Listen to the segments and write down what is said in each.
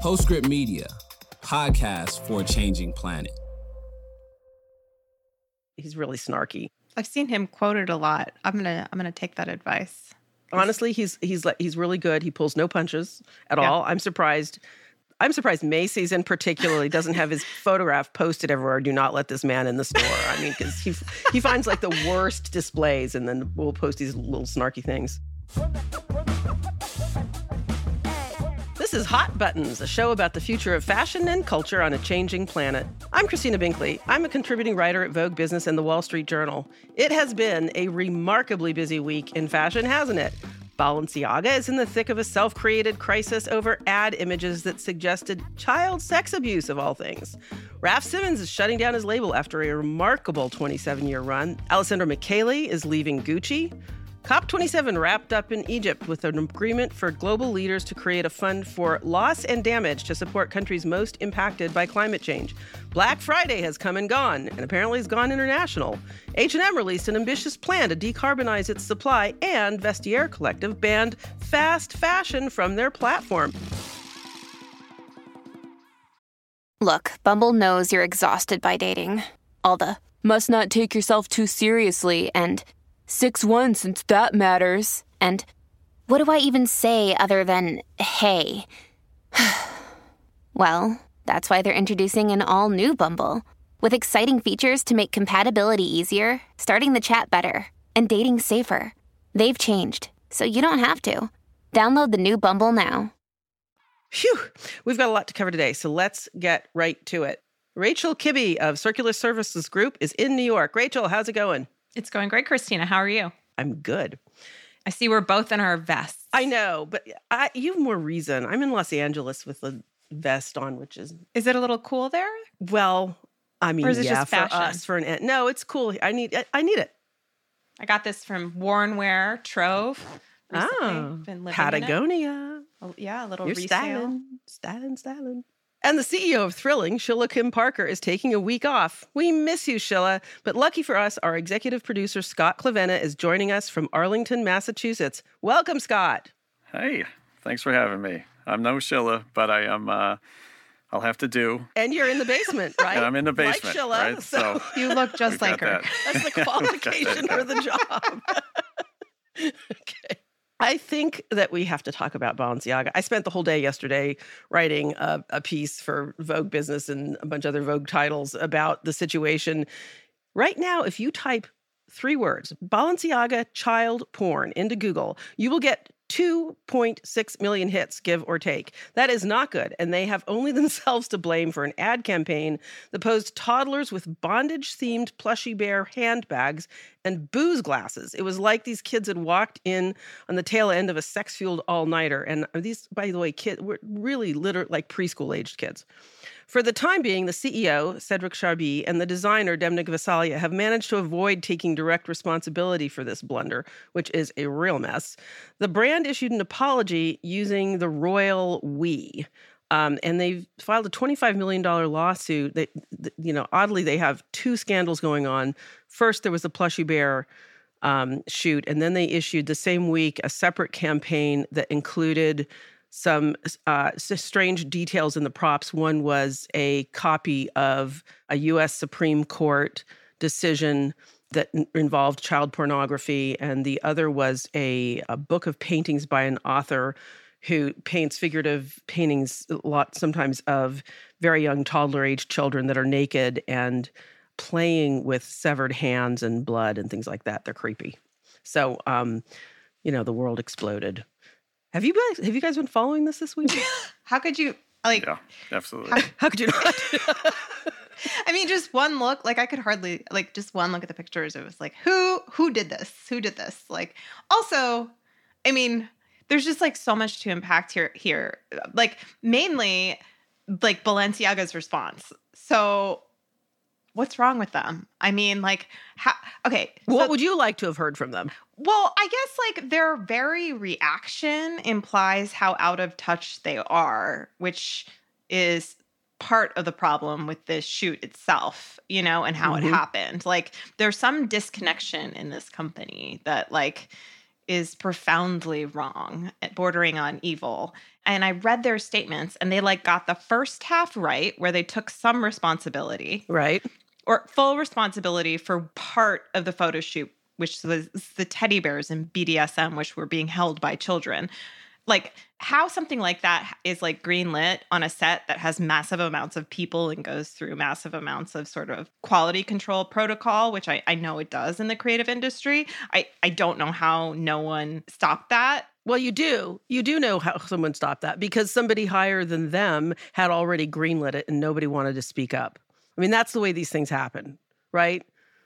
Postscript Media, podcast for a changing planet. He's really snarky. I've seen him quoted a lot. I'm gonna I'm gonna take that advice. Honestly, he's he's like he's really good. He pulls no punches at Yeah. all. I'm surprised. I'm surprised Macy's in particularly doesn't have his photograph posted everywhere. Do not let this man in the store. I mean, because he he finds like the worst displays, and then we'll post these little snarky things. This is Hot Buttons, a show about the future of fashion and culture on a changing planet. I'm Christina Binkley. I'm a contributing writer at Vogue Business and the Wall Street Journal. It has been a remarkably busy week in fashion, hasn't it? Balenciaga is in the thick of a self created crisis over ad images that suggested child sex abuse, of all things. Raf Simons is shutting down his label after a remarkable 27 year run. Alessandro Michele is leaving Gucci. COP27 wrapped up in Egypt with an agreement for global leaders to create a fund for loss and damage to support countries most impacted by climate change. Black Friday has come and gone, and apparently has gone international. H&M released an ambitious plan to decarbonize its supply, and Vestiaire Collective banned fast fashion from their platform. Look, Bumble knows you're exhausted by dating. All the must not take yourself too seriously and 6 1 since that matters. And what do I even say other than hey? well, that's why they're introducing an all new Bumble with exciting features to make compatibility easier, starting the chat better, and dating safer. They've changed, so you don't have to. Download the new Bumble now. Phew, we've got a lot to cover today, so let's get right to it. Rachel Kibbe of Circular Services Group is in New York. Rachel, how's it going? It's going great, Christina. How are you? I'm good. I see we're both in our vests. I know, but I, you have more reason. I'm in Los Angeles with a vest on, which is Is it a little cool there? well, I mean, Or is it yeah, just for fashion? us for an no, it's cool. I need I, I need it. I got this from Worn Wear Trove. Recently. Oh, in it. Patagonia. Oh, yeah, a little You're resale. styling, styling, styling. And the CEO of Thrilling, Shilla Kim Parker, is taking a week off. We miss you, Shilla. But lucky for us, our executive producer, Scott Clavenna, is joining us from Arlington, Massachusetts. Welcome, Scott. Hey, thanks for having me. I'm no Shilla, but I am. Uh, I'll have to do. And you're in the basement, right? And I'm in the Like basement, Shilla, right? so So You look just like her. that. That's the qualification for the job. okay. I think that we have to talk about Balenciaga. I spent the whole day yesterday writing a, a piece for Vogue Business and a bunch of other Vogue titles about the situation. Right now, if you type three words, Balenciaga child porn, into Google, you will get 2.6 million hits, give or take. That is not good. And they have only themselves to blame for an ad campaign that posed toddlers with bondage themed plushy bear handbags and booze glasses. It was like these kids had walked in on the tail end of a sex fueled all nighter. And these, by the way, kids were really literally like preschool aged kids. For the time being, the CEO, Cedric Charbit, and the designer, Demna Gvasalia, have managed to avoid taking direct responsibility for this blunder, which is a real mess. The brand issued an apology using the royal we. Um, and they've filed a $25 million lawsuit. You know, oddly, they have two scandals going on. First, there was the Plushy Bear um, shoot, and then they issued the same week a separate campaign that included some uh, strange details in the props. One was a copy of a U.S. Supreme Court decision that involved child pornography, and the other was a, a book of paintings by an author who paints figurative paintings a lot sometimes of very young toddler age children that are naked and playing with severed hands and blood and things like that. They're creepy. So, um, you know, the world exploded. Have you guys have you guys been following this this week? How could you like? Yeah, absolutely. How could you not? I mean, just one look. Like I could hardly like just one look at the pictures. It was like who who did this? Who did this? Like also, I mean, there's just like so much to impact here. Here, like mainly like Balenciaga's response. So. What's wrong with them? I mean, like, how, okay. what would you like to have heard from them? Well, I guess like their very reaction implies how out of touch they are, which is part of the problem with this shoot itself, you know, and how Mhm. it happened. Like there's some disconnection in this company that like is profoundly wrong, bordering on evil. And I read their statements and they like got the first half right where they took some responsibility. Right. Or full responsibility for part of the photo shoot, which was the teddy bears and BDSM, which were being held by children like how something like that is like greenlit on a set that has massive amounts of people and goes through massive amounts of sort of quality control protocol, which I, I know it does in the creative industry. I, I don't know how no one stopped that. Well, you do. You do know how someone stopped that because somebody higher than them had already greenlit it and nobody wanted to speak up. I mean, that's the way these things happen, right?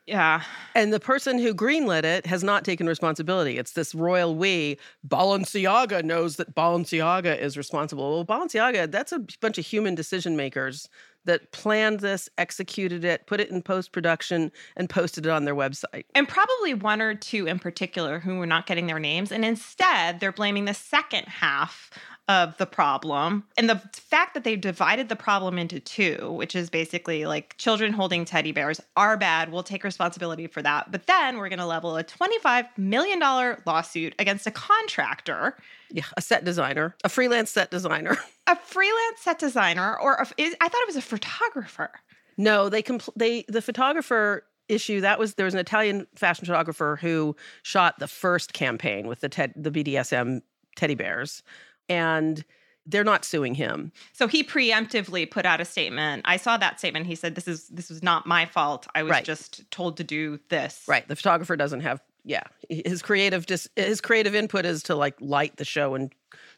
Yeah. And the person who greenlit it has not taken responsibility. It's this royal we. Balenciaga knows that Balenciaga is responsible. Well, Balenciaga, that's a bunch of human decision makers that planned this, executed it, put it in post production, and posted it on their website. And probably one or two in particular who were not getting their names. And instead, they're blaming the second half of the problem. And the fact that they've divided the problem into two, which is basically like children holding teddy bears are bad. We'll take responsibility for that. But then we're going to level a $25 million lawsuit against a contractor. Yeah, a set designer, a freelance set designer. A freelance set designer, or a, I thought it was a photographer. No, they compl- they the photographer issue that was there was an Italian fashion photographer who shot the first campaign with the ted, the BDSM teddy bears and they're not suing him. So he preemptively put out a statement. I saw that statement. He said, "This is this was not my fault. I was Right. just told to do this." Right. The photographer doesn't have yeah. His creative just his creative input is to like light the show and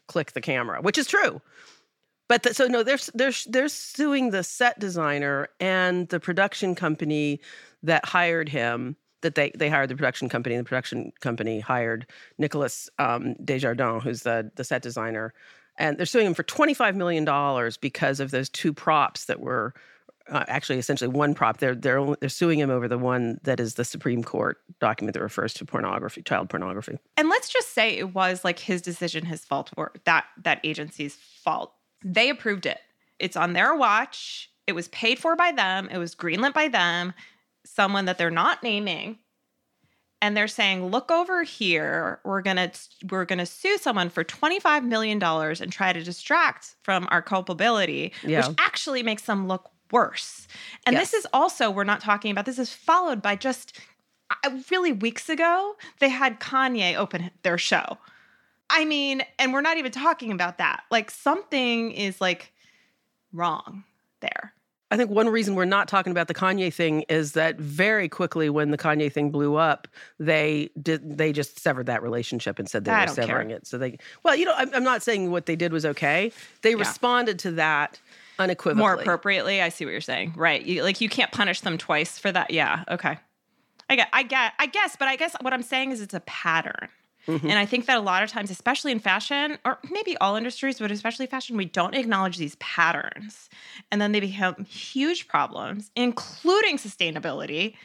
click the camera, which is true. But the, so no, they're they're they're suing the set designer and the production company that hired him. That they they hired the production company. and The production company hired Nicholas um, Desjardins, who's the the set designer, and they're suing him for twenty five million dollars because of those two props that were uh, actually essentially one prop. They're they're they're suing him over the one that is the Supreme Court document that refers to pornography, child pornography. And let's just say it was like his decision, his fault, or that that agency's fault. They approved it. It's on their watch. It was paid for by them. It was greenlit by them. Someone that they're not naming. And they're saying, "Look over here. We're gonna we're gonna sue someone for twenty five million dollars and try to distract from our culpability, Yeah. which actually makes them look worse." And Yes. this is also we're not talking about. This is followed by just really weeks ago they had Kanye open their show. I mean, and we're not even talking about that. Like something is like wrong there. I think one reason we're not talking about the Kanye thing is that very quickly when the Kanye thing blew up, they did they just severed that relationship and said they I were don't care. severing it. So they well, you know, I'm, I'm not saying what they did was okay. They Yeah. responded to that unequivocally. More appropriately, I see what you're saying. Right. You, like you can't punish them twice for that. Yeah. Okay. I get I get I guess, but I guess what I'm saying is it's a pattern. Mhm. And I think that a lot of times, especially in fashion, or maybe all industries, but especially fashion, we don't acknowledge these patterns. And then they become huge problems, including sustainability.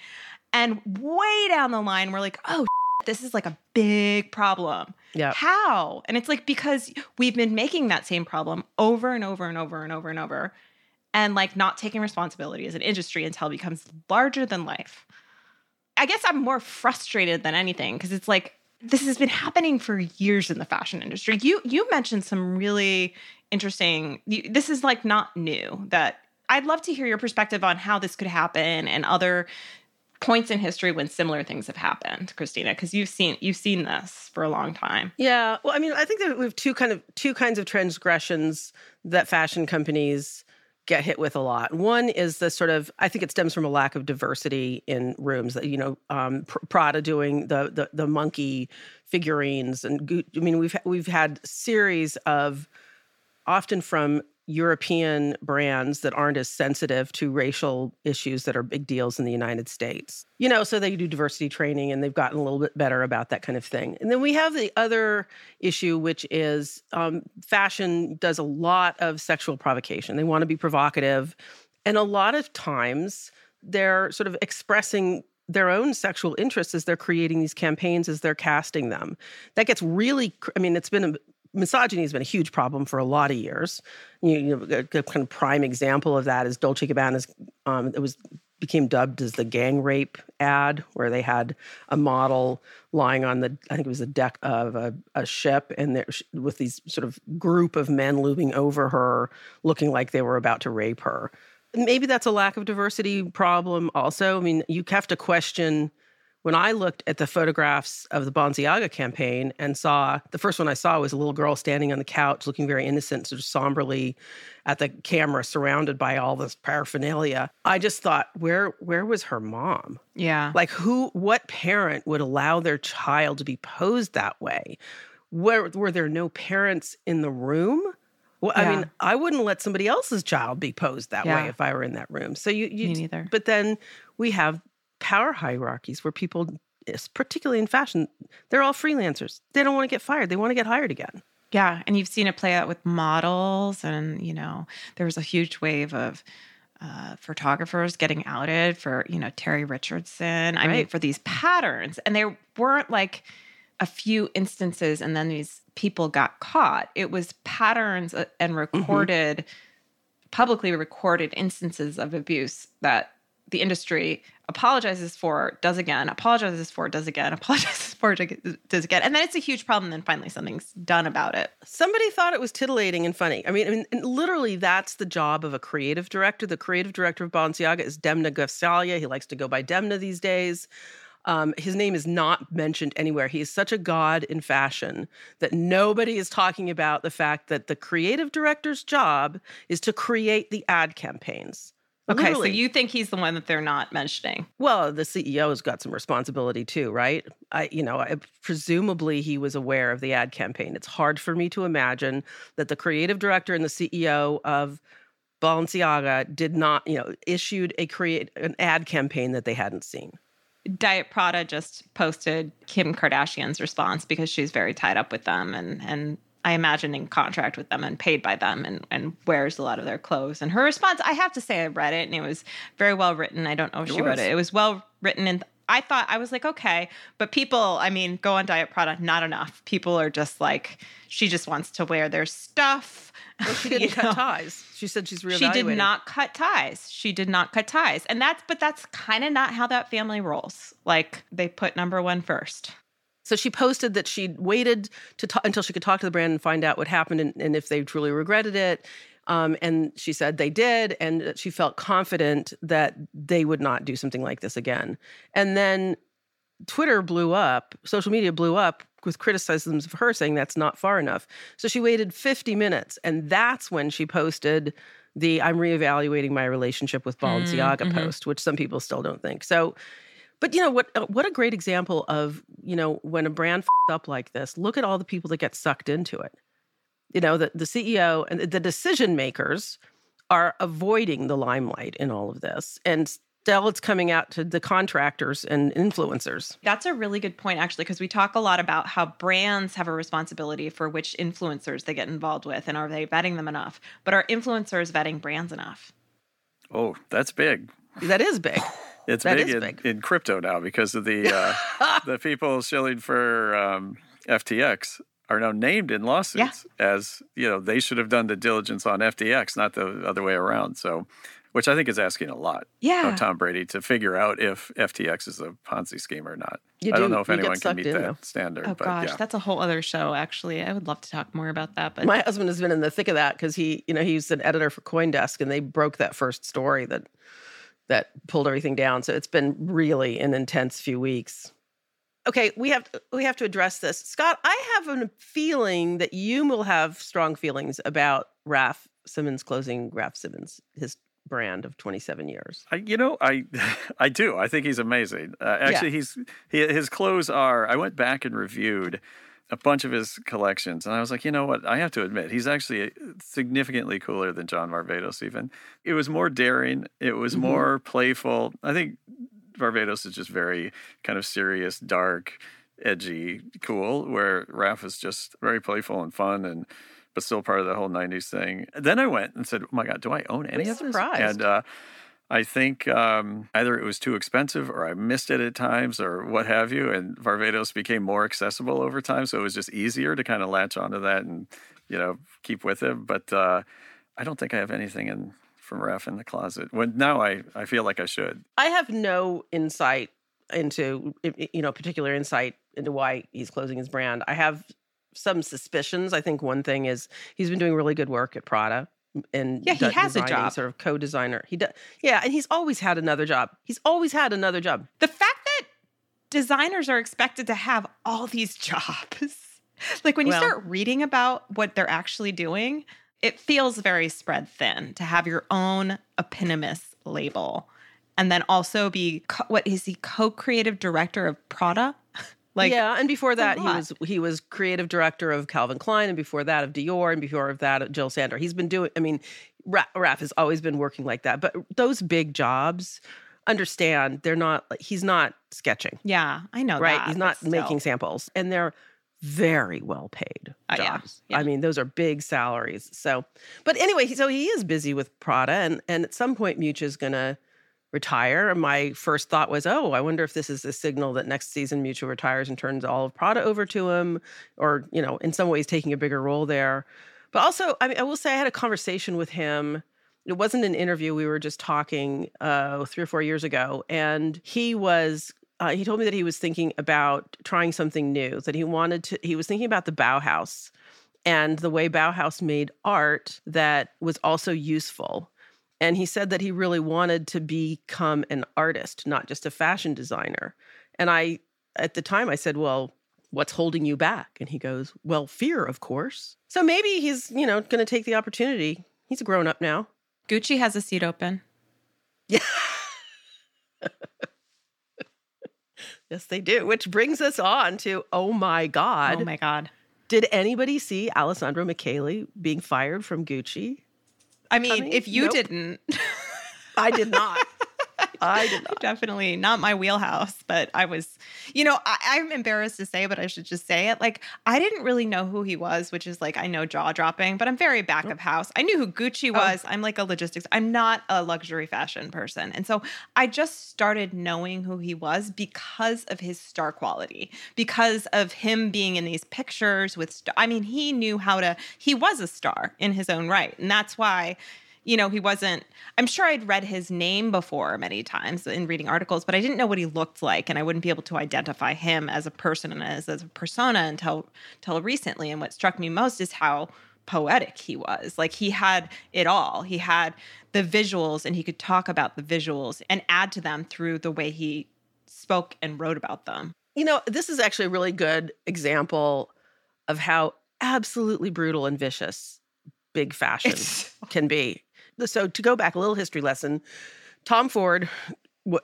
And way down the line, we're like, oh, this is like a big problem. Yeah. How? And it's like because we've been making that same problem over and over and over and over and over, and like not taking responsibility as an industry until it becomes larger than life. I guess I'm more frustrated than anything because it's like this has been happening for years in the fashion industry. You you mentioned some really interesting. You, this is like not new. That I'd love to hear your perspective on how this could happen and other points in history when similar things have happened, Christina, because you've seen you've seen this for a long time. Yeah. Well, I mean, I think that we have two kind of two kinds of transgressions that fashion companies get hit with a lot. One is the sort of I think it stems from a lack of diversity in rooms. That you know, um, Pr- Prada doing the, the the monkey figurines, and I mean, we've we've had series of often from European brands that aren't as sensitive to racial issues that are big deals in the United States. You know, so they do diversity training and they've gotten a little bit better about that kind of thing. And then we have the other issue, which is um, fashion does a lot of sexual provocation. They want to be provocative. And a lot of times they're sort of expressing their own sexual interests as they're creating these campaigns, as they're casting them. That gets really, I mean, it's been a misogyny has been a huge problem for a lot of years. You, you know, a, a kind of prime example of that is Dolce Gabbana's. Um, it was became dubbed as the gang rape ad, where they had a model lying on the, I think it was the deck of a, a ship, and there, with these sort of group of men looming over her, looking like they were about to rape her. Maybe that's a lack of diversity problem. Also, I mean, you have to question when I looked at the photographs of the Balenciaga campaign and saw the first one I saw was a little girl standing on the couch looking very innocent, sort of somberly at the camera, surrounded by all this paraphernalia. I just thought, where where was her mom? Yeah. Like who what parent would allow their child to be posed that way? Were were there no parents in the room? Well, I mean, I wouldn't let somebody else's child be posed that Yeah. way if I were in that room. So you, you Me neither. But then we have power hierarchies where people, particularly in fashion, they're all freelancers. They don't want to get fired. They want to get hired again. Yeah, and you've seen it play out with models, and you know there was a huge wave of uh, photographers getting outed for you know Terry Richardson. I mean, for these patterns, and there weren't like a few instances, and then these people got caught. It was patterns uh, and recorded, publicly recorded instances of abuse that the industry apologizes for, does again, apologizes for, does again, apologizes for, does again, and then it's a huge problem. And then finally, something's done about it. Somebody thought it was titillating and funny. I mean, I mean, literally, that's the job of a creative director. The creative director of Balenciaga is Demna Gvasalia. He likes to go by Demna these days. Um, his name is not mentioned anywhere. He is such a god in fashion that nobody is talking about the fact that the creative director's job is to create the ad campaigns. Okay, Literally. so you think he's the one that they're not mentioning? Well, the CEO's got some responsibility too, right? I, you know, I, presumably he was aware of the ad campaign. It's hard for me to imagine that the creative director and the CEO of Balenciaga did not, you know, issued a create an ad campaign that they hadn't seen. Diet Prada just posted Kim Kardashian's response because she's very tied up with them and and I imagine in contract with them and paid by them and, and wears a lot of their clothes. And her response, I have to say I read it and it was very well written. I don't know if It she wrote it. It was well written and I thought I was like, okay, but people, I mean, go on Diet Prada, not enough. People are just like, she just wants to wear their stuff. Well, she didn't know? cut ties. She said she's reevaluating. She did not cut ties. She did not cut ties. And that's but that's kind of not how that family rolls. Like they put number 1 first. So she posted that she'd waited to ta- until she could talk to the brand and find out what happened and, and if they truly regretted it. Um, and she said they did, and that she felt confident that they would not do something like this again. And then Twitter blew up, social media blew up with criticisms of her saying that's not far enough. So she waited 50 minutes, and that's when she posted the I'm reevaluating my relationship with Balenciaga mhm. post, which some people still don't think. So but you know what? uh, What a great example of you know when a brand f- up like this. Look at all the people that get sucked into it. You know the the CEO and the decision makers are avoiding the limelight in all of this, and still it's coming out to the contractors and influencers. That's a really good point, actually, because we talk a lot about how brands have a responsibility for which influencers they get involved with and are they vetting them enough? But are influencers vetting brands enough? Oh, that's big. That is big. It's That big, is in, big. in crypto now because of the uh, the people shilling for um, FTX are now named in lawsuits as you know they should have done the diligence on FTX, not the other way around. So, which I think is asking a lot Yeah. of Tom Brady to figure out if FTX is a Ponzi scheme or not. You I don't do- know if anyone can meet in, that though. standard. Oh but gosh, yeah. that's a whole other show. Actually, I would love to talk more about that. But My husband has been in the thick of that because he, you know, he's an editor for CoinDesk, and they broke that first story that that pulled everything down. So it's been really an intense few weeks. Okay, we have we have to address this, Scott. I have a feeling that you will have strong feelings about Raf Simons closing Raf Simons, his brand of 27 years. I, you know, I I do. I think he's amazing. Uh, actually, he's he, his clothes are. I went back and reviewed a bunch of his collections, and I was like, you know what? I have to admit, he's actually significantly cooler than John Varvatos. Even it was more daring. It was Mhm. more playful. I think Varvatos is just very kind of serious, dark, edgy, cool. Where Raf is just very playful and fun and. But still part of the whole '90s thing. Then I went and said, "Oh my God, do I own any I'm of this?" surprised. And uh, I think um, either it was too expensive or I missed it at times or what have you. And Varvatos became more accessible over time. So it was just easier to kind of latch onto that and, you know, keep with it. But uh, I don't think I have anything in from Raf in the closet. When now I, I feel like I should. I have no insight into you know particular insight into why he's closing his brand. I have some suspicions. I think one thing is he's been doing really good work at Prada and yeah, he has a job, sort of co-designer. He does, yeah, and he's always had another job. He's always had another job. The fact that designers are expected to have all these jobs, like when you well, start reading about what they're actually doing, it feels very spread thin to have your own eponymous label, and then also be co- what is he co-creative director of Prada? Like yeah, and before that he was he was creative director of Calvin Klein, and before that of Dior, and before of that Jil Sander. He's been doing. I mean, Raf has always been working like that. But those big jobs, understand they're not. He's not sketching. Yeah, I know. Right, that, he's not making samples, and they're very well paid uh, jobs. Yeah, yeah. I mean, those are big salaries. So, but anyway, so he is busy with Prada, and and at some point, Miuccia is gonna retire. And my first thought was, oh, I wonder if this is a signal that next season Miuccia retires and turns all of Prada over to him, or, you know, in some ways taking a bigger role there. But also, I mean, I will say I had a conversation with him. It wasn't an interview. We were just talking uh, three or four years ago. And he was uh, he told me that he was thinking about trying something new, that he wanted to, he was thinking about the Bauhaus and the way Bauhaus made art that was also useful. And he said that he really wanted to become an artist, not just a fashion designer. And I, at the time, I said, Well, what's holding you back? And he goes, Well, fear, of course. So maybe he's, you know, going to take the opportunity. He's a grown up now. Gucci has a seat open. Yeah. yes, they do. Which brings us on to oh my God. Oh my God. Did anybody see Alessandro Michele being fired from Gucci? I mean, if you nope. didn't, I did not. I did not. Definitely not my wheelhouse, but I was, you know, I, am embarrassed to say, but I should just say it. Like, I didn't really know who he was, which is like, I know jaw dropping, but I'm very back of house. I knew who Gucci oh. was. Oh. I'm like a logistics, I'm not a luxury fashion person. And so I just started knowing who he was because of his star quality, because of him being in these pictures with, st- I mean, he knew how to, he was a star in his own right. And that's why you know, he wasn't, I'm sure I'd read his name before many times in reading articles, but I didn't know what he looked like. And I wouldn't be able to identify him as a person and as, as a persona until, until recently. And what struck me most is how poetic he was. Like he had it all. He had the visuals and he could talk about the visuals and add to them through the way he spoke and wrote about them. You know, this is actually a really good example of how absolutely brutal and vicious big fashion can be so to go back a little history lesson, Tom Ford,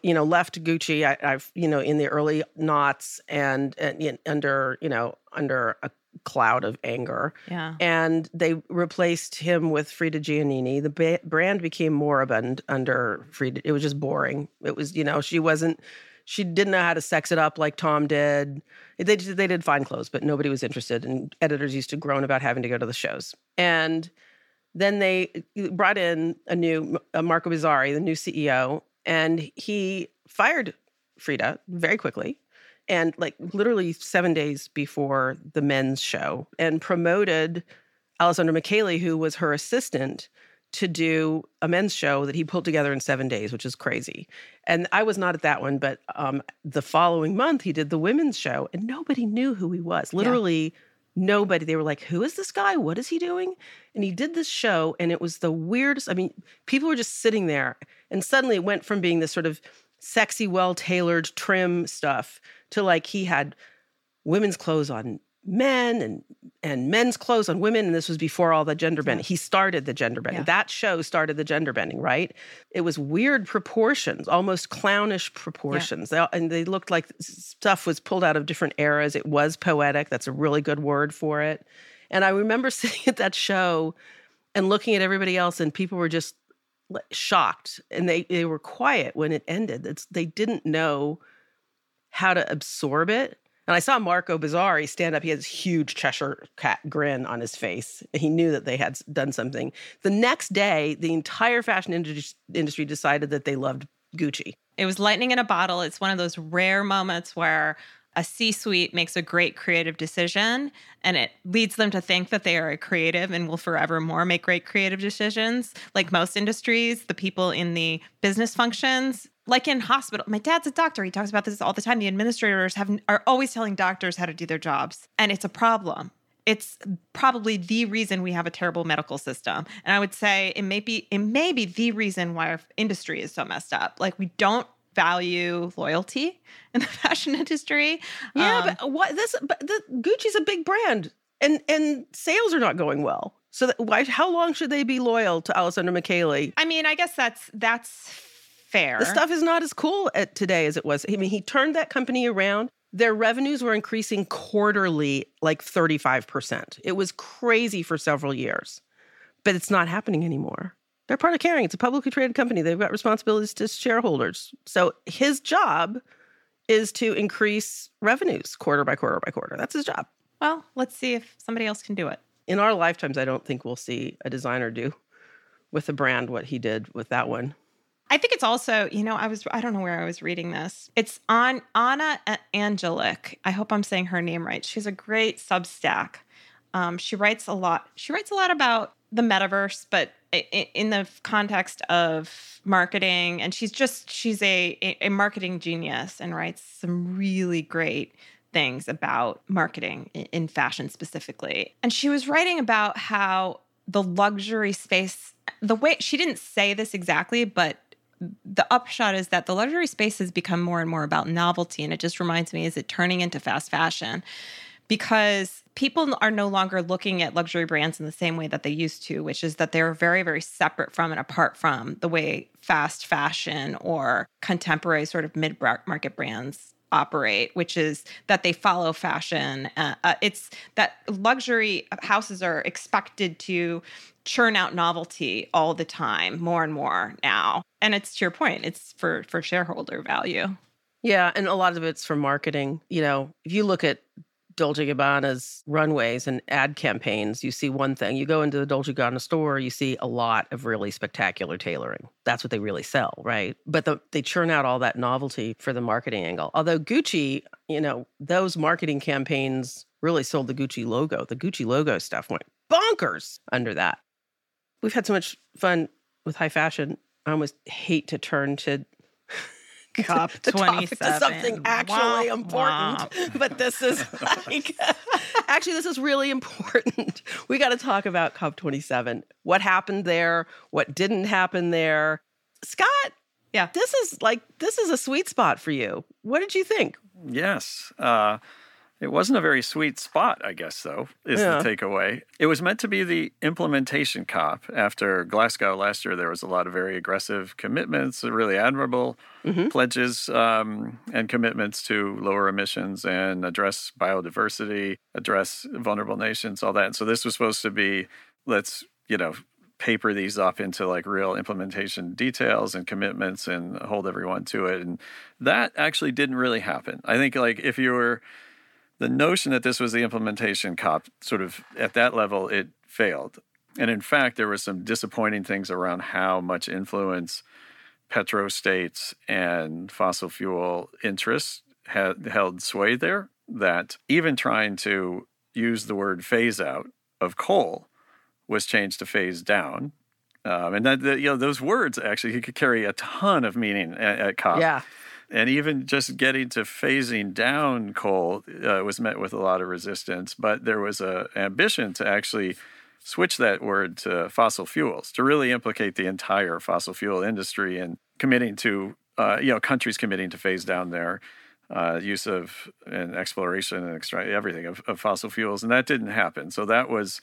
you know, left Gucci. I, have you know in the early knots and, and you know, under you know under a cloud of anger. Yeah. And they replaced him with Frida Giannini. The ba- brand became moribund under Frida. It was just boring. It was, you know, she wasn't, she didn't know how to sex it up like Tom did. They, they did fine clothes, but nobody was interested. And editors used to groan about having to go to the shows. And then they brought in a new uh, Marco Bizzarri, the new CEO, and he fired Frida very quickly and like literally seven days before the men's show and promoted Alessandro Michele, who was her assistant, to do a men's show that he pulled together in seven days, which is crazy. And I was not at that one, but um, the following month he did the women's show and nobody knew who he was. Literally, yeah nobody. They were like who is this guy? What is he doing? And he did this show and it was the weirdest i mean people were just sitting there and suddenly it went from being this sort of sexy well tailored trim stuff to like he had women's clothes on men and and men's clothes on women and this was before all the gender bending. He started the gender bending. Yeah. that show started the gender bending right? It was weird proportions almost clownish proportions. Yeah. they, and they looked like stuff was pulled out of different eras. It was poetic. That's a really good word for it. And i remember sitting at that show and looking at everybody else and people were just shocked. And they they were quiet when it ended. It's, they didn't know how to absorb it and I saw Marco Bizzarri stand up. He has huge Cheshire cat grin on his face. He knew that they had done something. The next day, the entire fashion industry decided that they loved Gucci. It was lightning in a bottle. It's one of those rare moments where a C suite makes a great creative decision and it leads them to think that they are a creative and will forevermore make great creative decisions. Like most industries, the people in the business functions, like in hospital, my dad's a doctor. He talks about this all the time. The administrators have are always telling doctors how to do their jobs, and it's a problem. It's probably the reason we have a terrible medical system. And I would say it may be it may be the reason why our industry is so messed up. Like we don't value loyalty in the fashion industry. Yeah, um, but what this but the Gucci's a big brand and and sales are not going well. So that, why how long should they be loyal to Alessandro Michele? I mean, I guess that's that's fair. The stuff is not as cool at today as it was. I mean, he turned that company around. Their revenues were increasing quarterly like 35%. It was crazy for several years. But it's not happening anymore. They're part of Kering. It's a publicly traded company. They've got responsibilities to shareholders. So his job is to increase revenues quarter by quarter by quarter. That's his job. Well, let's see if somebody else can do it. In our lifetimes, I don't think we'll see a designer do with a brand what he did with that one. I think it's also, you know, I was I don't know where I was reading this. It's on Ana Andjelic. I hope I'm saying her name right. She's a great Substack. Um, she writes a lot. She writes a lot about the metaverse, but in the context of marketing and she's just she's a a marketing genius and writes some really great things about marketing in fashion specifically. And she was writing about how the luxury space the way she didn't say this exactly but the upshot is that the luxury space has become more and more about novelty and it just reminds me is it turning into fast fashion because people are no longer looking at luxury brands in the same way that they used to, which is that they're very, very separate from and apart from the way fast fashion or contemporary sort of mid market brands operate, which is that they follow fashion. Uh, uh, it's that luxury houses are expected to churn out novelty all the time, more and more now. And it's to your point, it's for for shareholder value. Yeah, and a lot of it's for marketing. You know, if you look at Dolce Gabbana's runways and ad campaigns, you see one thing. You go into the Dolce Gabbana store, you see a lot of really spectacular tailoring. That's what they really sell, right? But the, they churn out all that novelty for the marketing angle. Although Gucci, you know, those marketing campaigns really sold the Gucci logo. The Gucci logo stuff went bonkers under that. We've had so much fun with high fashion. I almost hate to turn to COP 27. something actually womp, important. Womp. But this is like, actually, this is really important. We got to talk about COP 27. What happened there? What didn't happen there? Scott, yeah, this is like, this is a sweet spot for you. What did you think? Yes. Uh, it wasn't a very sweet spot, I guess, though, is yeah. the takeaway. It was meant to be the implementation COP. After Glasgow last year, there was a lot of very aggressive commitments, really admirable mm-hmm. pledges um, and commitments to lower emissions and address biodiversity, address vulnerable nations, all that. And so this was supposed to be let's, you know, paper these up into like real implementation details and commitments and hold everyone to it. And that actually didn't really happen. I think like if you were the notion that this was the implementation cop sort of at that level it failed. And in fact there were some disappointing things around how much influence petrostates and fossil fuel interests had held sway there that even trying to use the word phase out of coal was changed to phase down. Um, and that, you know those words actually could carry a ton of meaning at, at COP. Yeah, and even just getting to phasing down coal uh, was met with a lot of resistance. But there was an ambition to actually switch that word to fossil fuels to really implicate the entire fossil fuel industry and committing to uh, you know countries committing to phase down their uh, use of and exploration and extract everything of, of fossil fuels, and that didn't happen. So that was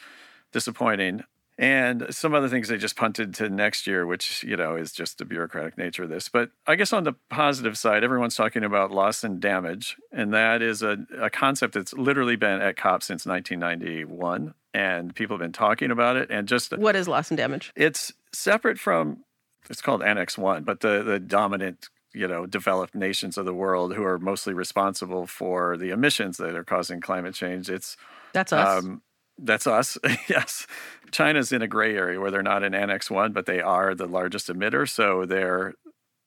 disappointing and some other things they just punted to next year, which you know is just the bureaucratic nature of this. But I guess on the positive side, everyone's talking about loss and damage, and that is a, a concept that's literally been at COP since 1991, and people have been talking about it. And just what is loss and damage? It's separate from it's called Annex One, but the the dominant you know developed nations of the world who are mostly responsible for the emissions that are causing climate change. It's that's us. Um, that's us. yes. China's in a gray area where they're not in Annex 1, but they are the largest emitter. So they're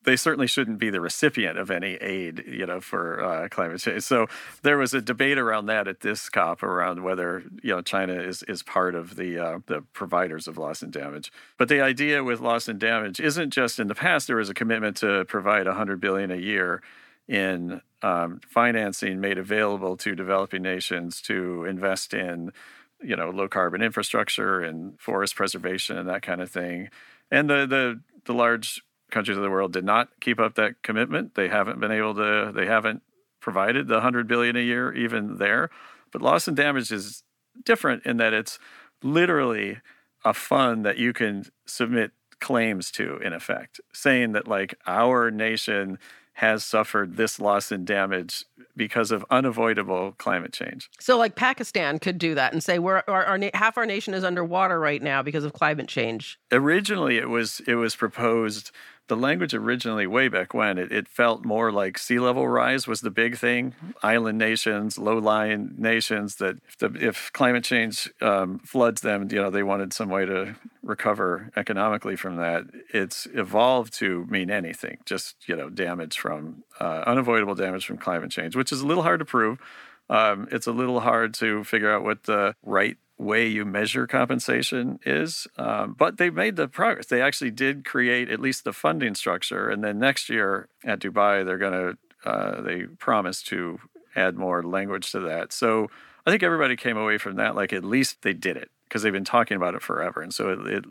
they certainly shouldn't be the recipient of any aid, you know, for uh, climate change. So there was a debate around that at this COP around whether you know China is is part of the uh, the providers of loss and damage. But the idea with loss and damage isn't just in the past. There was a commitment to provide 100 billion a year in um, financing made available to developing nations to invest in you know low carbon infrastructure and forest preservation and that kind of thing and the the the large countries of the world did not keep up that commitment. They haven't been able to. They haven't provided the 100 billion a year even there. But loss and damage is different in that it's literally a fund that you can submit claims to in effect saying that like our nation has suffered this loss and damage because of unavoidable climate change. So, like Pakistan could do that and say, "We're our, our half our nation is underwater right now because of climate change." Originally, it was it was proposed the language originally, way back when, it, it felt more like sea level rise was the big thing. Island nations, low lying nations, that if, the, if climate change um, floods them, you know, they wanted some way to recover economically from that. It's evolved to mean anything, just, you know, damage from uh, unavoidable damage from climate change, which is a little hard to prove. Um, it's a little hard to figure out what the right way you measure compensation is. Um, but they made the progress. They actually did create at least the funding structure. And then next year at Dubai, they're going to, uh, they promise to add more language to that. So I think everybody came away from that like at least they did it because they've been talking about it forever. And so it, it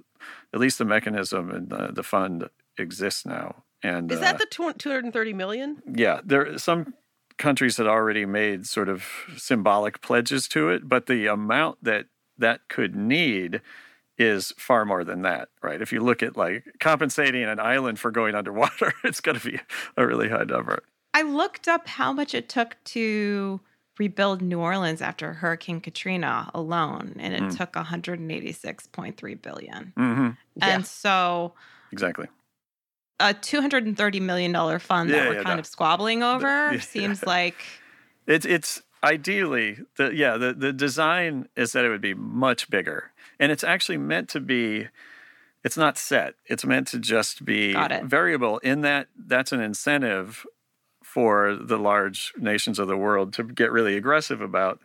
at least the mechanism and the, the fund exists now. And is that uh, the 230 million? Yeah, there some countries had already made sort of symbolic pledges to it, but the amount that that could need is far more than that, right? If you look at like compensating an island for going underwater, it's going to be a really high number. I looked up how much it took to rebuild New Orleans after Hurricane Katrina alone, and it mm. took 186.3 billion. Mm-hmm. Yeah. And so, exactly, a 230 million dollar fund yeah, that we're yeah, kind no. of squabbling over seems like it's it's ideally the yeah the, the design is that it would be much bigger. And it's actually meant to be it's not set. It's meant to just be variable in that that's an incentive for the large nations of the world to get really aggressive about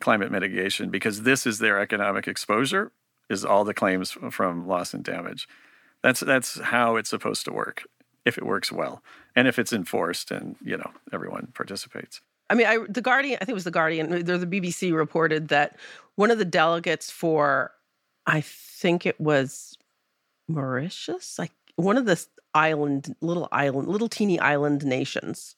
climate mitigation because this is their economic exposure is all the claims from loss and damage. That's that's how it's supposed to work if it works well and if it's enforced and you know everyone participates I mean, I, the Guardian, I think it was the Guardian, the BBC reported that one of the delegates for, I think it was Mauritius, like one of the island, little island, little teeny island nations,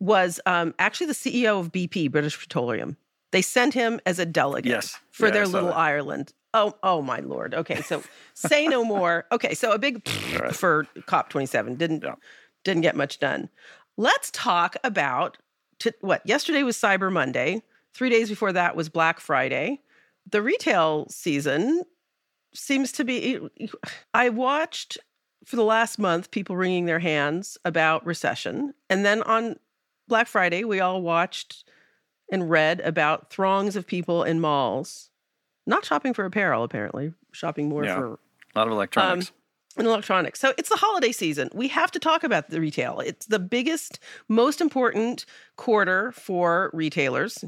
was um, actually the CEO of BP, British Petroleum. They sent him as a delegate yes. for yeah, their little Ireland. Oh, oh my lord. Okay, so say no more. Okay, so a big right. for COP27 didn't yeah. didn't get much done. Let's talk about to what yesterday was Cyber Monday. Three days before that was Black Friday. The retail season seems to be. I watched for the last month people wringing their hands about recession. And then on Black Friday, we all watched and read about throngs of people in malls, not shopping for apparel, apparently, shopping more yeah, for a lot of electronics. Um, in electronics. So it's the holiday season. We have to talk about the retail. It's the biggest, most important quarter for retailers.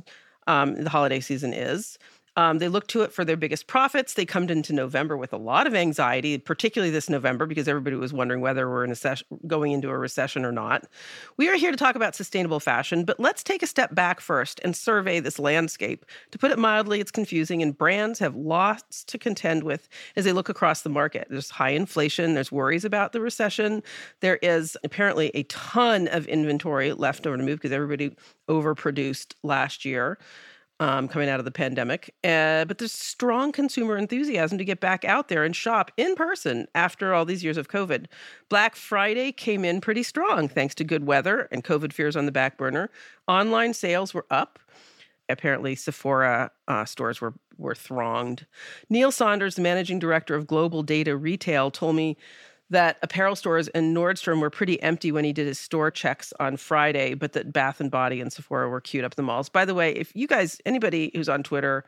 Um, the holiday season is. Um, they look to it for their biggest profits. They come into November with a lot of anxiety, particularly this November, because everybody was wondering whether we're in a ses- going into a recession or not. We are here to talk about sustainable fashion, but let's take a step back first and survey this landscape. To put it mildly, it's confusing, and brands have lots to contend with as they look across the market. There's high inflation, there's worries about the recession, there is apparently a ton of inventory left over to move because everybody overproduced last year um, coming out of the pandemic. Uh, but there's strong consumer enthusiasm to get back out there and shop in person after all these years of COVID. Black Friday came in pretty strong thanks to good weather and COVID fears on the back burner. Online sales were up. Apparently, Sephora uh, stores were were thronged. Neil Saunders, the managing director of Global Data Retail, told me that apparel stores and Nordstrom were pretty empty when he did his store checks on Friday, but that Bath and Body and Sephora were queued up the malls. By the way, if you guys, anybody who's on Twitter,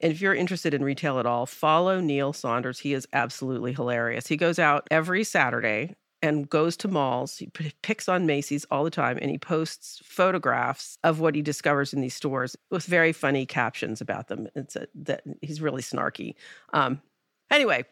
and if you're interested in retail at all, follow Neil Saunders. He is absolutely hilarious. He goes out every Saturday and goes to malls. He picks on Macy's all the time and he posts photographs of what he discovers in these stores with very funny captions about them. It's a, that he's really snarky. Um, anyway,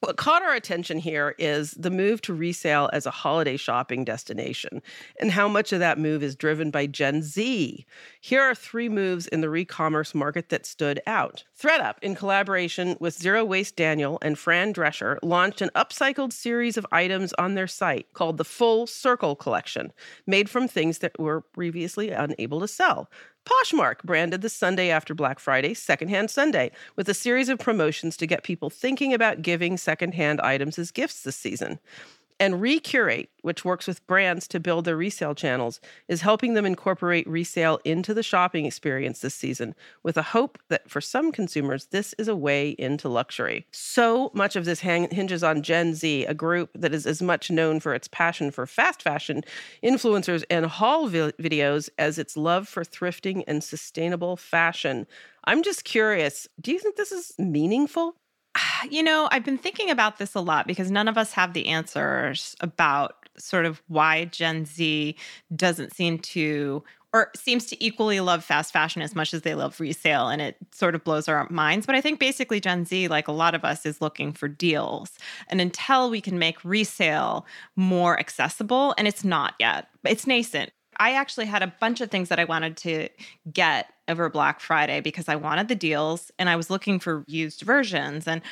what caught our attention here is the move to resale as a holiday shopping destination and how much of that move is driven by Gen Z. Here are three moves in the re-commerce market that stood out. ThredUp, in collaboration with Zero Waste Daniel and Fran Drescher, launched an upcycled series of items on their site called the Full Circle Collection, made from things that were previously unable to sell. Poshmark branded the Sunday after Black Friday Secondhand Sunday with a series of promotions to get people thinking about giving secondhand items as gifts this season. And Recurate, which works with brands to build their resale channels, is helping them incorporate resale into the shopping experience this season with a hope that for some consumers, this is a way into luxury. So much of this hang- hinges on Gen Z, a group that is as much known for its passion for fast fashion, influencers, and haul vi- videos as its love for thrifting and sustainable fashion. I'm just curious do you think this is meaningful? You know, I've been thinking about this a lot because none of us have the answers about sort of why Gen Z doesn't seem to or seems to equally love fast fashion as much as they love resale and it sort of blows our minds. But i think basically gen z like a lot of us is looking for deals. And until we can make resale more accessible and it's not yet it's nascent I actually had a bunch of things that I wanted to get over Black Friday because I wanted the deals and I was looking for used versions. And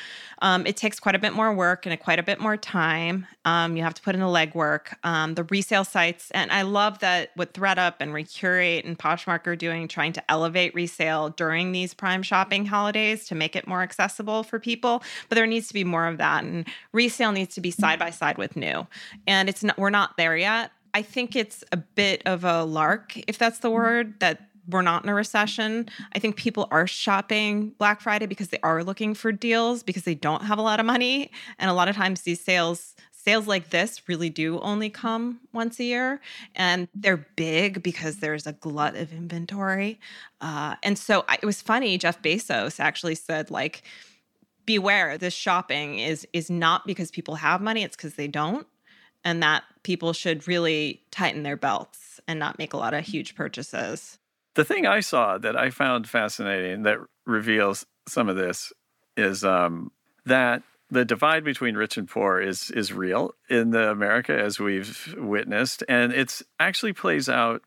um, it takes quite a bit more work and quite a bit more time. Um, you have to put in the legwork. Um, the resale sites, and I love that what ThredUp and Recurate and Poshmark are doing, trying to elevate resale during these prime shopping holidays to make it more accessible for people. But there needs to be more of that, and resale needs to be side by side with new. And it's not, we're not there yet. I think it's a bit of a lark, if that's the word, that we're not in a recession. I think people are shopping Black Friday because they are looking for deals because they don't have a lot of money. And a lot of times these sales sales like this really do only come once a year and they're big because there's a glut of inventory uh, and so I, it was funny jeff bezos actually said like beware this shopping is is not because people have money it's because they don't and that people should really tighten their belts and not make a lot of huge purchases. The thing I saw that I found fascinating that reveals some of this is um, that the divide between rich and poor is is real in the America as we've witnessed, and it's actually plays out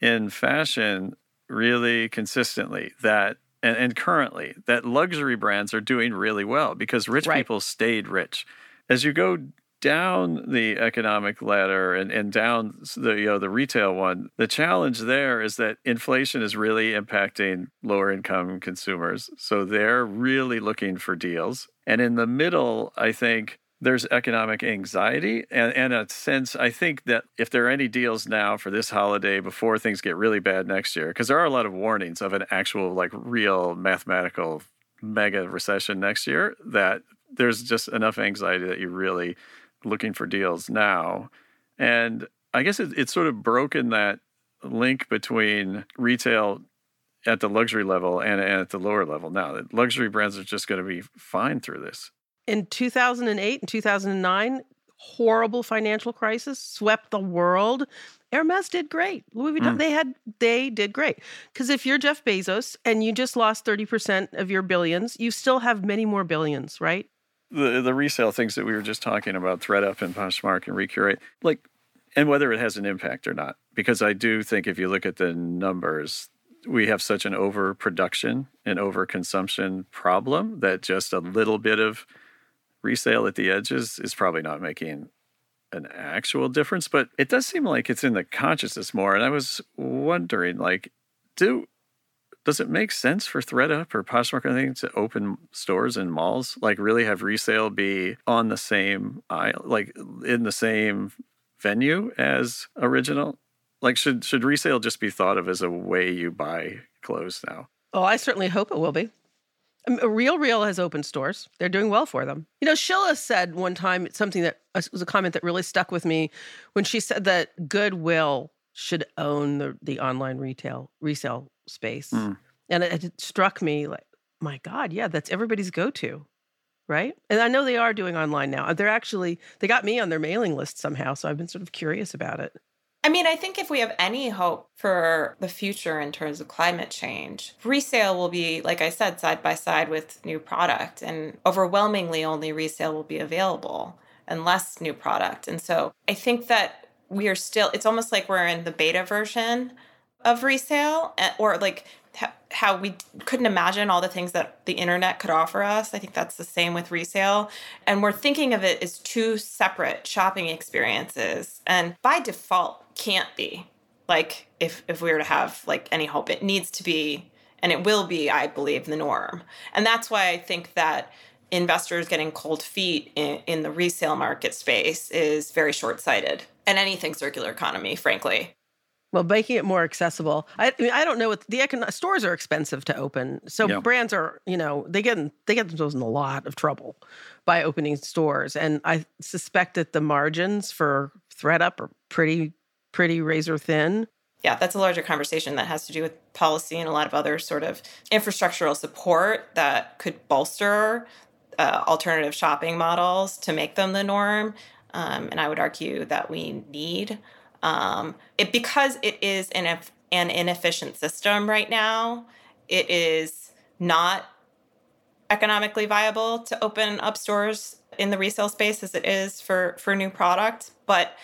in fashion really consistently. That and, and currently that luxury brands are doing really well because rich right. people stayed rich. As you go down the economic ladder and, and down the you know the retail one, the challenge there is that inflation is really impacting lower income consumers. So they're really looking for deals. And in the middle, I think there's economic anxiety and, and a sense i think that if there are any deals now for this holiday before things get really bad next year because there are a lot of warnings of an actual like real mathematical mega recession next year that there's just enough anxiety that you really looking for deals now. And I guess it, it's sort of broken that link between retail at the luxury level and, and at the lower level now. That luxury brands are just going to be fine through this. In 2008 and 2009, horrible financial crisis swept the world. Hermes did great. Louis Vuitton, mm. they had they did great. Because if you're Jeff Bezos and you just lost 30% of your billions, you still have many more billions, right? The the resale things that we were just talking about, ThredUp and Poshmark and Recurate, like, and whether it has an impact or not. Because I do think if you look at the numbers, we have such an overproduction and overconsumption problem that just a little bit of resale at the edges is probably not making an actual difference. But it does seem like it's in the consciousness more. And I was wondering, like, do does it make sense for ThredUp or Poshmark or anything to open stores in malls? Like really have resale be on the same aisle, like in the same venue as original? Like should should resale just be thought of as a way you buy clothes now? Oh, I certainly hope it will be. Real Real has opened stores. They're doing well for them. You know, Shilla said one time something that uh, was a comment that really stuck with me when she said that Goodwill should own the, the online retail resale space. Mm. And it, it struck me like, my God, yeah, that's everybody's go to. right? And I know they are doing online now. They're actually they got me on their mailing list somehow, so I've been sort of curious about it. I mean, I think if we have any hope for the future in terms of climate change, resale will be, like I said, side by side with new product, and overwhelmingly only resale will be available and less new product. And so I think that we are still, it's almost like we're in the beta version of resale, eh, or like how we couldn't imagine all the things that the internet could offer us. I think that's the same with resale. And we're thinking of it as two separate shopping experiences. And by default, can't be. Like if if we were to have like any hope, it needs to be and it will be, I believe, the norm. And that's why I think that investors getting cold feet in, in the resale market space is very short-sighted. And anything circular economy, frankly. Well, making it more accessible. I, I, mean, I don't know what the econ- stores are expensive to open, so yeah. brands are, you know, they get they get themselves in a lot of trouble by opening stores, and I suspect that the margins for ThredUp are pretty pretty razor thin. Yeah, that's a larger conversation that has to do with policy and a lot of other sort of infrastructural support that could bolster uh, alternative shopping models to make them the norm. Um, and I would argue that we need um, it because it is an, an inefficient system right now. It is not economically viable to open up stores in the resale space as it is for for new product, but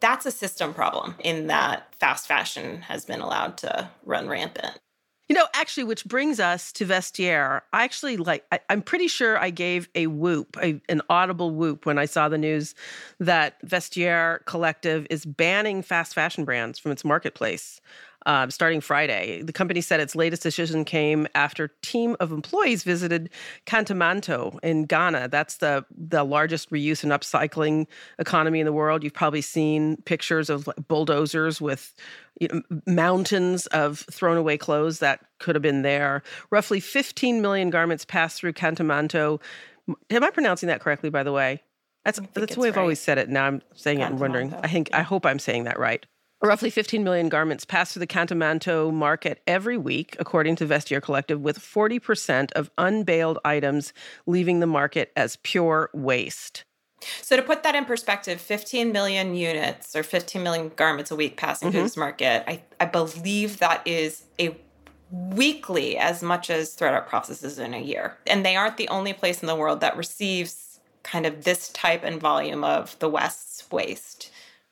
that's a system problem in that fast fashion has been allowed to run rampant. You know, actually, which brings us to Vestiaire. I actually like, I, am pretty sure I gave a whoop, a, an audible whoop, when I saw the news that Vestiaire Collective is banning fast fashion brands from its marketplace um, starting Friday. The company said its latest decision came after a team of employees visited Kantamanto in Ghana. That's the the largest reuse and upcycling economy in the world. You've probably seen pictures of bulldozers with you know, mountains of thrown away clothes that could have been there. Roughly 15 million garments passed through Kantamanto. Am I pronouncing that correctly, by the way? That's that's the way I've always said it. Now I'm saying it and wondering. I think I hope I'm saying that right. Roughly 15 million garments pass through the Kantamanto market every week, according to Vestiaire Collective, with 40% of unbaled items leaving the market as pure waste. So, to put that in perspective, 15 million units or 15 million garments a week passing mm-hmm. through this market, I, I believe that is a weekly as much as ThredUp processes in a year. And they aren't the only place in the world that receives kind of this type and volume of the West's waste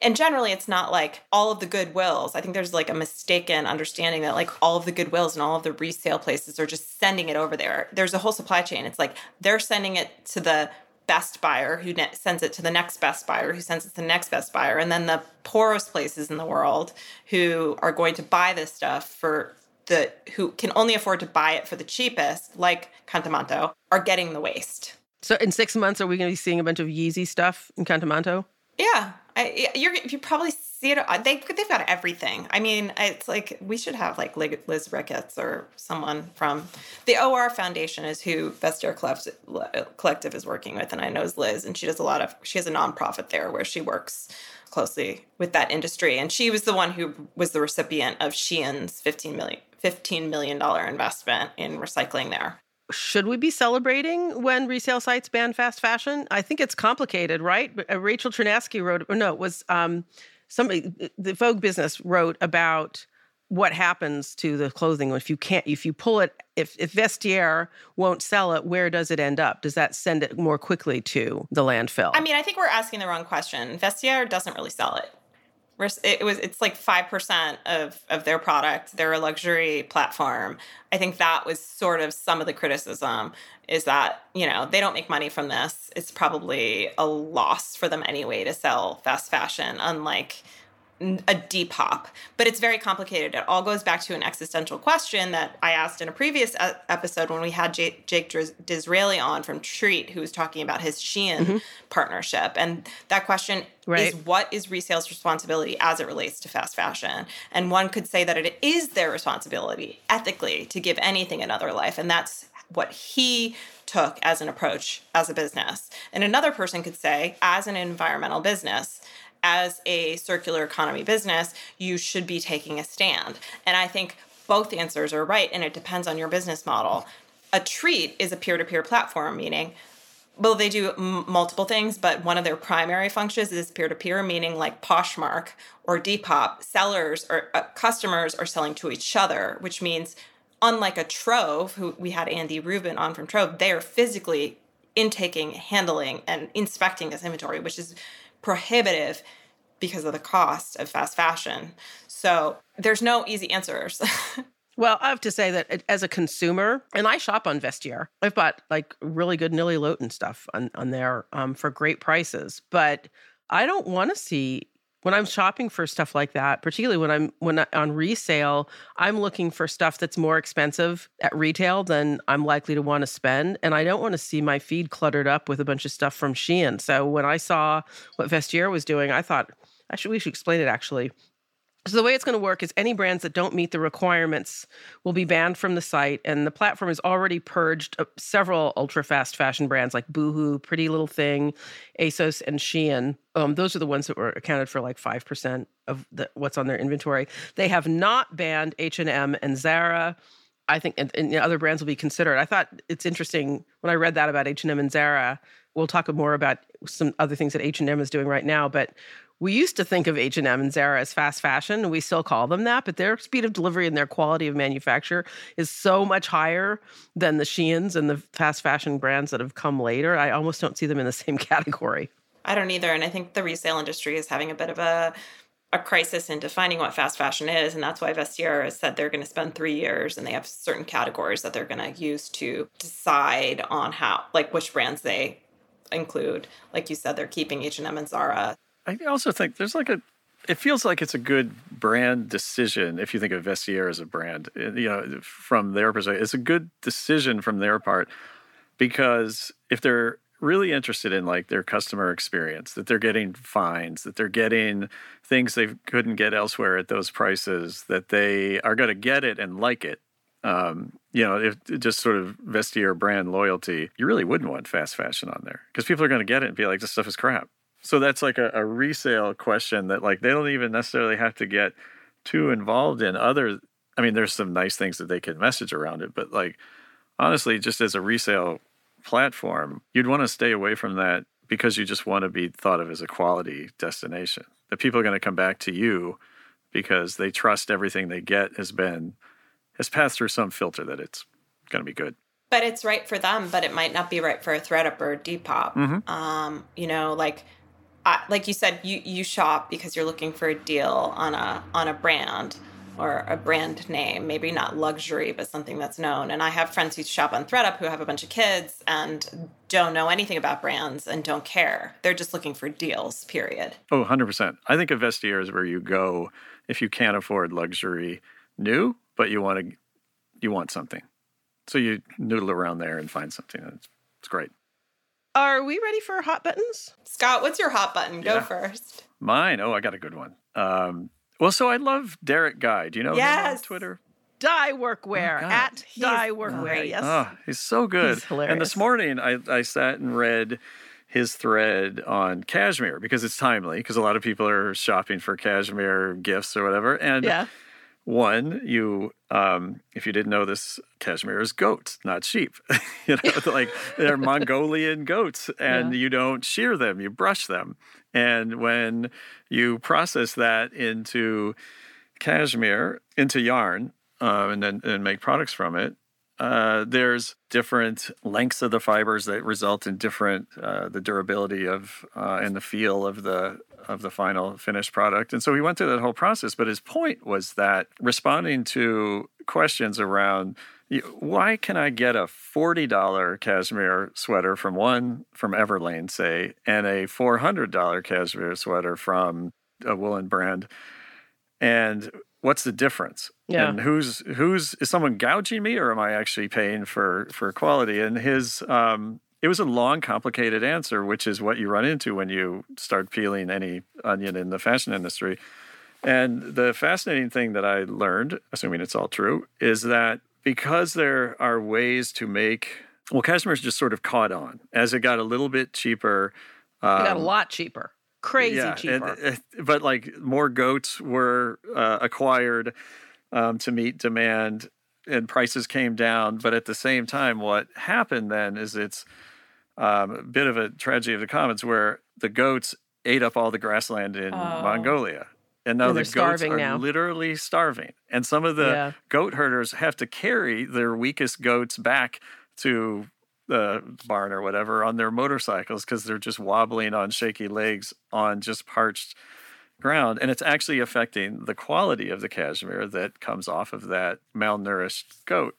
and generally it's not like all of the goodwills i think there's like a mistaken understanding that like all of the goodwills and all of the resale places are just sending it over there. There's a whole supply chain. It's like they're sending it to the best buyer who ne- sends it to the next best buyer who sends it to the next best buyer and then the poorest places in the world who are going to buy this stuff for the who can only afford to buy it for the cheapest like Kantamanto are getting the waste. So in six months are we going to be seeing a bunch of yeezy stuff in Kantamanto yeah I, you're you probably see it. Uh, they they've got everything. I mean, it's like we should have like Liz Ricketts or someone from the OR Foundation is who Vestiaire Collective is working with, and I know Liz, and she does a lot of. She has a nonprofit there where she works closely with that industry, and she was the one who was the recipient of Shein's fifteen million $15 million investment in recycling there should we be celebrating when resale sites ban fast fashion? I think it's complicated, right? Uh, Rachel Chernisky wrote, or no, it was um, somebody, the Vogue Business wrote about what happens to the clothing if you can't, if you pull it, if, if Vestiaire won't sell it, where does it end up? Does that send it more quickly to the landfill? I mean, I think we're asking the wrong question. Vestiaire doesn't really sell it it was it's like 5% of of their product. They're a luxury platform. I think that was sort of some of the criticism is that you know they don't make money from this. It's probably a loss for them anyway to sell fast fashion unlike a deep Depop, but it's very complicated. It all goes back to an existential question that I asked in a previous episode when we had J- Jake Disraeli on from Treet, who was talking about his Shein mm-hmm. partnership. And that question right. is what is resale's responsibility as it relates to fast fashion? And one could say that it is their responsibility ethically to give anything another life. And that's what he took as an approach as a business. And another person could say, as an environmental business, as a circular economy business, you should be taking a stand. And I think both answers are right, and it depends on your business model. A Treet is a peer to peer platform, meaning well, they do m- multiple things, but one of their primary functions is peer to peer, meaning like Poshmark or Depop. Sellers or uh, customers are selling to each other, which means unlike a Trove, who we had Andy Ruben on from Trove, they are physically intaking, handling, and inspecting this inventory, which is prohibitive because of the cost of fast fashion. So there's no easy answers. Well, I have to say that as a consumer, and I shop on Vestiaire, I've bought like really good Nili Lotan stuff on, on there um, for great prices. But I don't want to see when I'm shopping for stuff like that, particularly when I'm when I, on resale, I'm looking for stuff that's more expensive at retail than I'm likely to want to spend, and I don't want to see my feed cluttered up with a bunch of stuff from Shein. So when I saw what Vestiaire was doing, I thought actually we should explain it actually. So the way it's going to work is any brands that don't meet the requirements will be banned from the site, and the platform has already purged several ultra fast fashion brands like Boohoo, Pretty Little Thing, ASOS, and Shein. Um, those are the ones that were accounted for like five percent of the, what's on their inventory. They have not banned H and M and Zara. I think and, and other brands will be considered. I thought it's interesting when I read that about H and M and Zara. We'll talk more about some other things that H and M is doing right now, but we used to think of H&M and Zara as fast fashion, and we still call them that, but their speed of delivery and their quality of manufacture is so much higher than the Sheins and the fast fashion brands that have come later. I almost don't see them in the same category. I don't either, and I think the resale industry is having a bit of a a crisis in defining what fast fashion is, and that's why Vestiaire has said they're going to spend three years, and they have certain categories that they're going to use to decide on how, like, which brands they include. Like you said, they're keeping H and M and Zara. I also think there's like a it feels like it's a good brand decision if you think of Vestiaire as a brand. Uh, you know, from their perspective, it's a good decision from their part because if they're really interested in like their customer experience, that they're getting fines, that they're getting things they couldn't get elsewhere at those prices, that they are going to get it and like it. Um, you know, if just sort of Vestiaire brand loyalty, you really wouldn't want fast fashion on there because people are going to get it and be like, this stuff is crap. So that's like a, a resale question that like they don't even necessarily have to get too involved in other I mean there's some nice things that they can message around it, but like honestly, just as a resale platform, you'd want to stay away from that because you just want to be thought of as a quality destination. That people are going to come back to you because they trust everything they get has been has passed through some filter that it's going to be good. But it's right for them, but it might not be right for a ThredUp or a Depop. Mm-hmm. Um, you know, like I, like you said, you you shop because you're looking for a deal on a on a brand or a brand name, maybe not luxury, but something that's known. And I have friends who shop on ThredUp who have a bunch of kids and don't know anything about brands and don't care. They're just looking for deals, period. Oh, 100%. I think a Vestiaire is where you go if you can't afford luxury new, but you want to you want something. So you noodle around there and find something. It's, it's great. Are we ready for hot buttons? Scott, what's your hot button? Go yeah. first. Mine. Oh, I got a good one. Um, well, so I love Derek Guy. Do you know yes. him on Twitter? Die Workwear oh, at Die Workwear. Yes. Oh, he's so good. He's hilarious. And this morning I, I sat and read his thread on cashmere because it's timely because a lot of people are shopping for cashmere gifts or whatever. And yeah. One, you, um, if you didn't know this, cashmere is goats, not sheep. you know, like they're Mongolian goats, and yeah. you don't shear them; you brush them. And when you process that into cashmere, into yarn, uh, and then and make products from it, uh, there's different lengths of the fibers that result in different uh, the durability of uh, and the feel of the of the final finished product. And so we went through that whole process. But his point was that responding to questions around why can I get a $40 cashmere sweater from one from Everlane, say, and a $400 cashmere sweater from a woolen brand? And what's the difference? Yeah. And who's who's is someone gouging me or am I actually paying for for quality? And his um it was a long, complicated answer, which is what you run into when you start peeling any onion in the fashion industry. And the fascinating thing that I learned, assuming it's all true, is that because there are ways to make well, cashmere's just sort of caught on as it got a little bit cheaper. Um, it got a um, lot cheaper crazy yeah, cheaper. But like more goats were uh, acquired um, to meet demand, and prices came down. But at the same time, what happened then is it's um, a bit of a tragedy of the commons where the goats ate up all the grassland in Oh. Mongolia. And now And the goats are now. literally starving. And some of the Yeah. goat herders have to carry their weakest goats back to the barn or whatever on their motorcycles because they're just wobbling on shaky legs on just parched ground. And it's actually affecting the quality of the cashmere that comes off of that malnourished goat.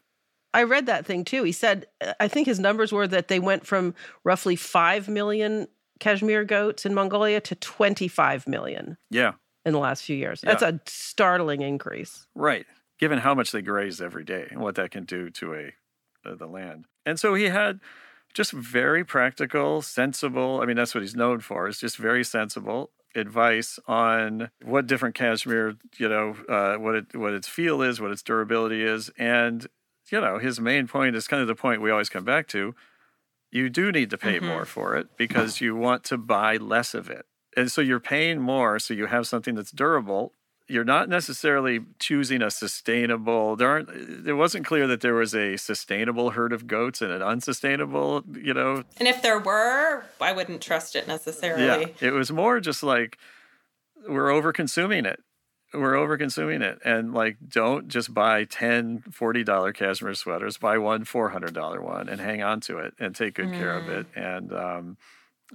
I read that thing too. He said, I think his numbers were that they went from roughly 5 million cashmere goats in Mongolia to 25 million Yeah, in the last few years. That's a startling increase. right. Given how much they graze every day and what that can do to a the land. And so he had just very practical, sensible. I mean, that's what he's known for. Is just very sensible advice on what different cashmere, you know, uh, what it what its feel is, what its durability is, and you know, his main point is kind of the point we always come back to. You do need to pay more for it because you want to buy less of it. And so you're paying more so you have something that's durable. You're not necessarily choosing a sustainable. There aren't. It wasn't clear that there was a sustainable herd of goats and an unsustainable. You know, And if there were, I wouldn't trust it necessarily. yeah. It was more just like we're over consuming it. We're over consuming it. And like, don't just buy 10 $40 cashmere sweaters. Buy one $400 one and hang on to it and take good care of it. And, um,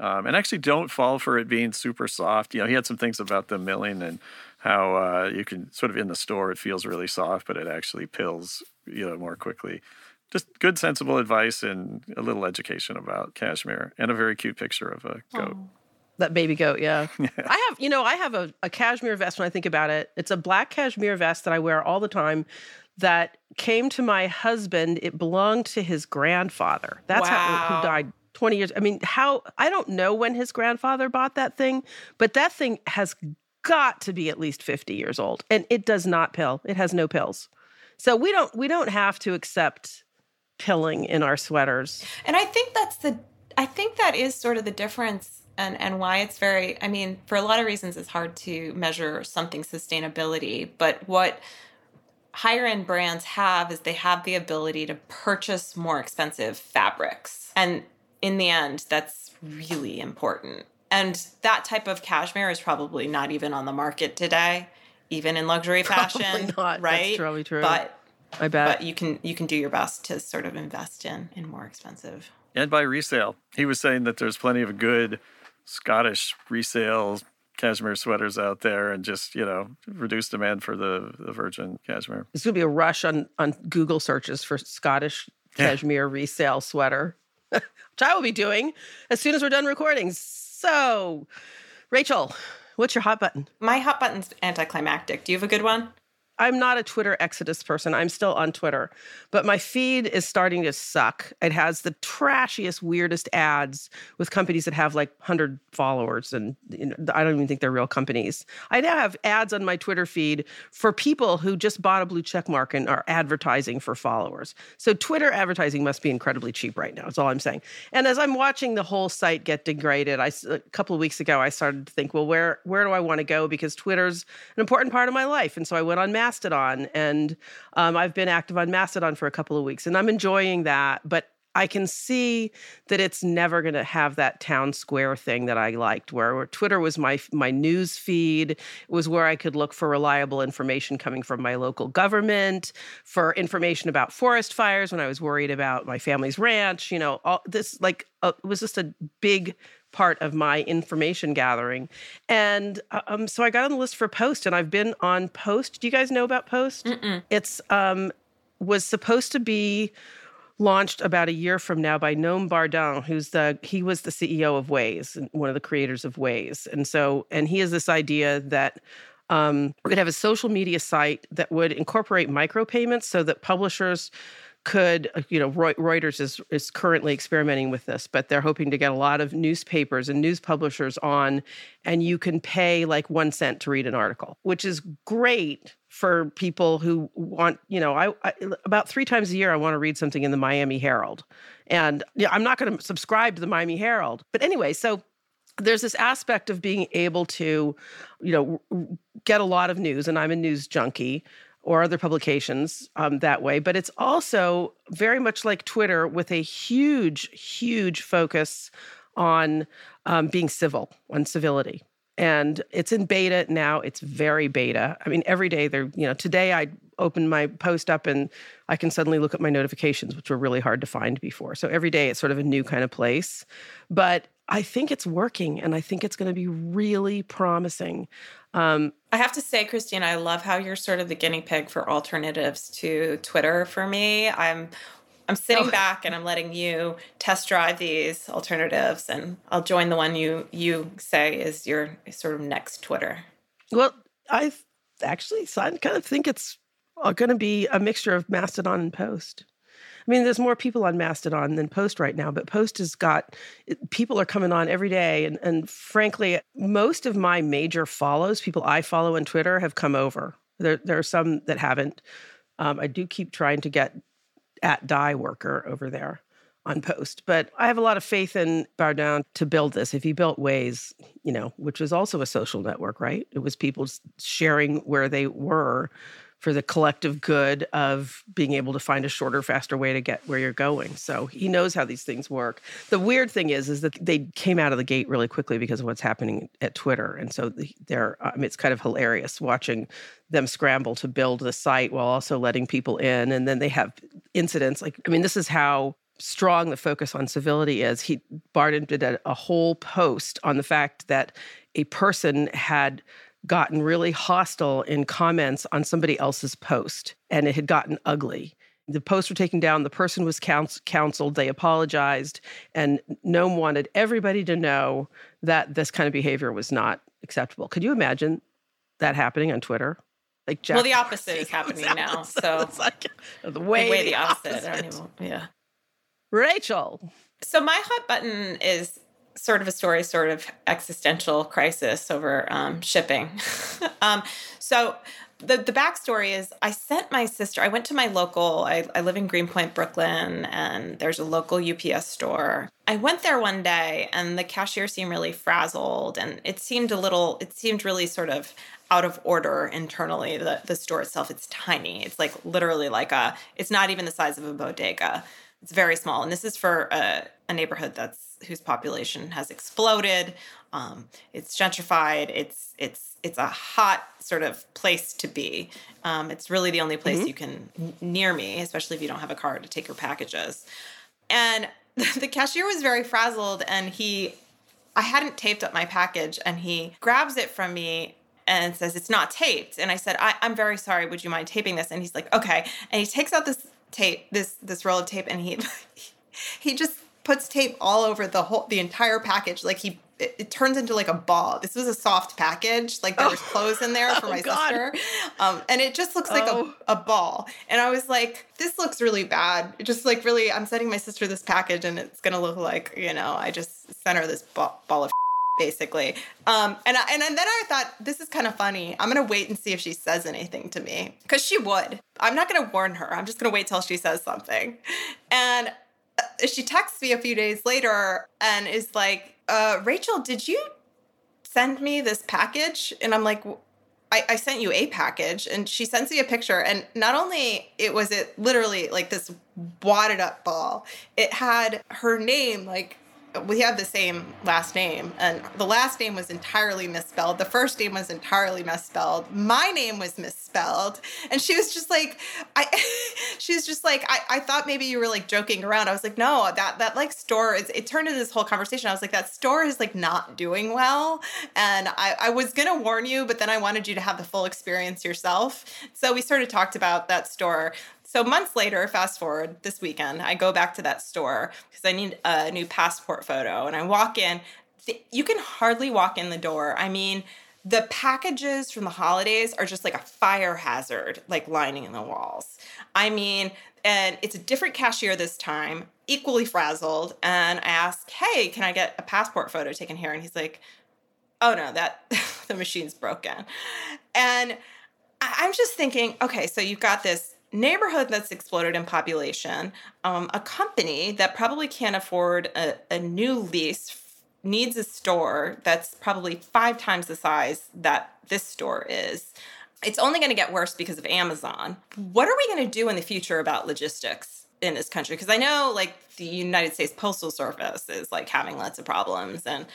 um, and actually don't fall for it being super soft. You know, he had some things about the milling and how uh, you can sort of in the store it feels really soft, but it actually pills, you know, more quickly. Just good, sensible advice and a little education about cashmere and a very cute picture of a goat. That baby goat, yeah. I have, you know, I have a, a cashmere vest when I think about it. It's a black cashmere vest that I wear all the time that came to my husband. It belonged to his grandfather. That's how who died 20 years. I mean, how I don't know when his grandfather bought that thing, but that thing has got to be at least 50 years old. And it does not pill. It has no pills. So we don't we don't have to accept pilling in our sweaters. And I think that's the I think that is sort of the difference and and why it's very I mean, for a lot of reasons it's hard to measure something sustainability, but what higher end brands have is they have the ability to purchase more expensive fabrics. And in the end, that's really important. And that type of cashmere is probably not even on the market today, even in luxury fashion. Probably fashion, not. That's right? probably true. But I bet. but you can you can do your best to sort of invest in in more expensive and by resale. He was saying that there's plenty of good Scottish resale cashmere sweaters out there and just, you know, reduce demand for the, the virgin cashmere. There's going to be a rush on on Google searches for Scottish Yeah. cashmere resale sweater, which I will be doing as soon as we're done recording. So, Rachel, what's your hot button? My hot button's anticlimactic. Do you have a good one? I'm not a Twitter exodus person. I'm still on Twitter, but my feed is starting to suck. It has the trashiest, weirdest ads with companies that have like 100 followers, and you know, I don't even think they're real companies. I now have ads on my Twitter feed for people who just bought a blue check mark and are advertising for followers. So Twitter advertising must be incredibly cheap right now. That's all I'm saying. And as I'm watching the whole site get degraded, I a couple of weeks ago I started to think, well, where where do I want to go? Because Twitter's an important part of my life, and so I went on Mastodon, and um, I've been active on Mastodon for a couple of weeks, and I'm enjoying that. But I can see that it's never going to have that town square thing that I liked, where, where Twitter was my my news feed. Was where I could look for reliable information coming from my local government, for information about forest fires when I was worried about my family's ranch. You know, all this like uh, it was just a big part of my information gathering. And uh, um, so I got on the list for Post, and I've been on Post. Do you guys know about Post? It's um, was supposed to be launched about a year from now by Noam Bardin, who's the he was the CEO of Waze, and one of the creators of Waze, And so and he has this idea that um, we could have a social media site that would incorporate micropayments so that publishers could, uh, you know, Reuters is is currently experimenting with this, but they're hoping to get a lot of newspapers and news publishers on, and you can pay like one cent to read an article, which is great for people who want, you know, I, I about three times a year I want to read something in the Miami Herald, and yeah, I'm not going to subscribe to the Miami Herald, but anyway, so there's this aspect of being able to, you know, get a lot of news, and I'm a news junkie or other publications um, that way. But it's also very much like Twitter with a huge, huge focus on um, being civil, on civility. And it's in beta now. It's very beta. I mean, every day they're, you know, today I opened my post up and I can suddenly look at my notifications, which were really hard to find before. So every day it's sort of a new kind of place. But I think it's working and I think it's going to be really promising. Um, I have to say, Christine, I love how you're sort of the guinea pig for alternatives to Twitter for me. I'm I'm sitting oh. back and I'm letting you test drive these alternatives and I'll join the one you you say is your sort of next Twitter. Well, I actually I kind of think it's uh, going to be a mixture of Mastodon and Post. I mean, there's more people on Mastodon than Post right now, but Post has got people are coming on every day. And, and frankly, most of my major follows, people I follow on Twitter, have come over. There, there are some that haven't. Um, I do keep trying to get at Die Workwear over there on Post, but I have a lot of faith in Bardin to build this. If he built Waze, you know, which was also a social network, right? It was people sharing where they were for the collective good of being able to find a shorter, faster way to get where you're going. So he knows how these things work. The weird thing is, is that they came out of the gate really quickly because of what's happening at Twitter, and so they're. I mean, it's kind of hilarious watching them scramble to build the site while also letting people in, and then they have incidents like. I mean, this is how strong the focus on civility is. He Bardin did a, a whole post on the fact that a person had gotten really hostile in comments on somebody else's post and it had gotten ugly. The posts were taken down, the person was couns- counseled, they apologized, and Noam wanted everybody to know that this kind of behavior was not acceptable. Could you imagine that happening on Twitter? Like Jeff well, the opposite is happening now. So it's like the way, the, way the, the opposite. opposite. yeah. Rachel. So my hot button is sort of a story, sort of existential crisis over um, shipping. um, so the the backstory is I sent my sister. I went to my local. I, I live in Greenpoint, Brooklyn, and there's a local UPS store. I went there one day, and the cashier seemed really frazzled, and it seemed a little. It seemed really sort of out of order internally. The the store itself, it's tiny. It's like literally like a. It's not even the size of a bodega. It's very small, and this is for a, a neighborhood that's whose population has exploded. Um, it's gentrified. It's it's it's a hot sort of place to be. Um, it's really the only place mm-hmm. you can near me, especially if you don't have a car to take your packages. And the cashier was very frazzled, and he, I hadn't taped up my package, and he grabs it from me and says it's not taped. And I said, I, I'm very sorry. Would you mind taping this? And he's like, okay. And he takes out this tape, this this roll of tape, and he he just puts tape all over the whole the entire package. Like he it, it, turns into like a ball. This was a soft package. Like there was oh. clothes in there for oh, my God. sister. Um, and it just looks like oh. a, a ball. And I was like, this looks really bad. It just like really, I'm sending my sister this package and it's going to look like, you know, I just sent her this ball, ball of basically. Um, and, I, and then I thought, this is kind of funny. I'm to wait and see if she says anything to me because she would. I'm not to warn her. I'm just to wait till she says something. And uh, she texts me a few days later and is like, uh, Rachel, did you send me this package? And I'm like, I, I sent you a package. And she sends me a picture. And not only it was it literally like this wadded up ball, it had her name like we have the same last name and the last name was entirely misspelled. The first name was entirely misspelled. My name was misspelled. And she was just like i she was just like I, I thought maybe you were like joking around. I was like no that that like store is it turned into this whole conversation. I was like that store is like not doing well. And i i was gonna warn you but then i wanted you to have the full experience yourself. So we sort of talked about that store so months later, fast forward this weekend, I go back to that store because I need a new passport photo. And I walk in. You can hardly walk in the door. I mean, the packages from the holidays are just like a fire hazard, like lining the walls. I mean, and it's a different cashier this time, equally frazzled. And I ask, hey, can I get a passport photo taken here? And he's like, oh no, that the machine's broken. And I'm just thinking, okay, so you've got this neighborhood that's exploded in population, um, a company that probably can't afford a, a new lease needs a store that's probably five times the size that this store is. It's only going to get worse because of Amazon. What are we going to do in the future about logistics in this country? Because I know like the United States Postal Service is like having lots of problems and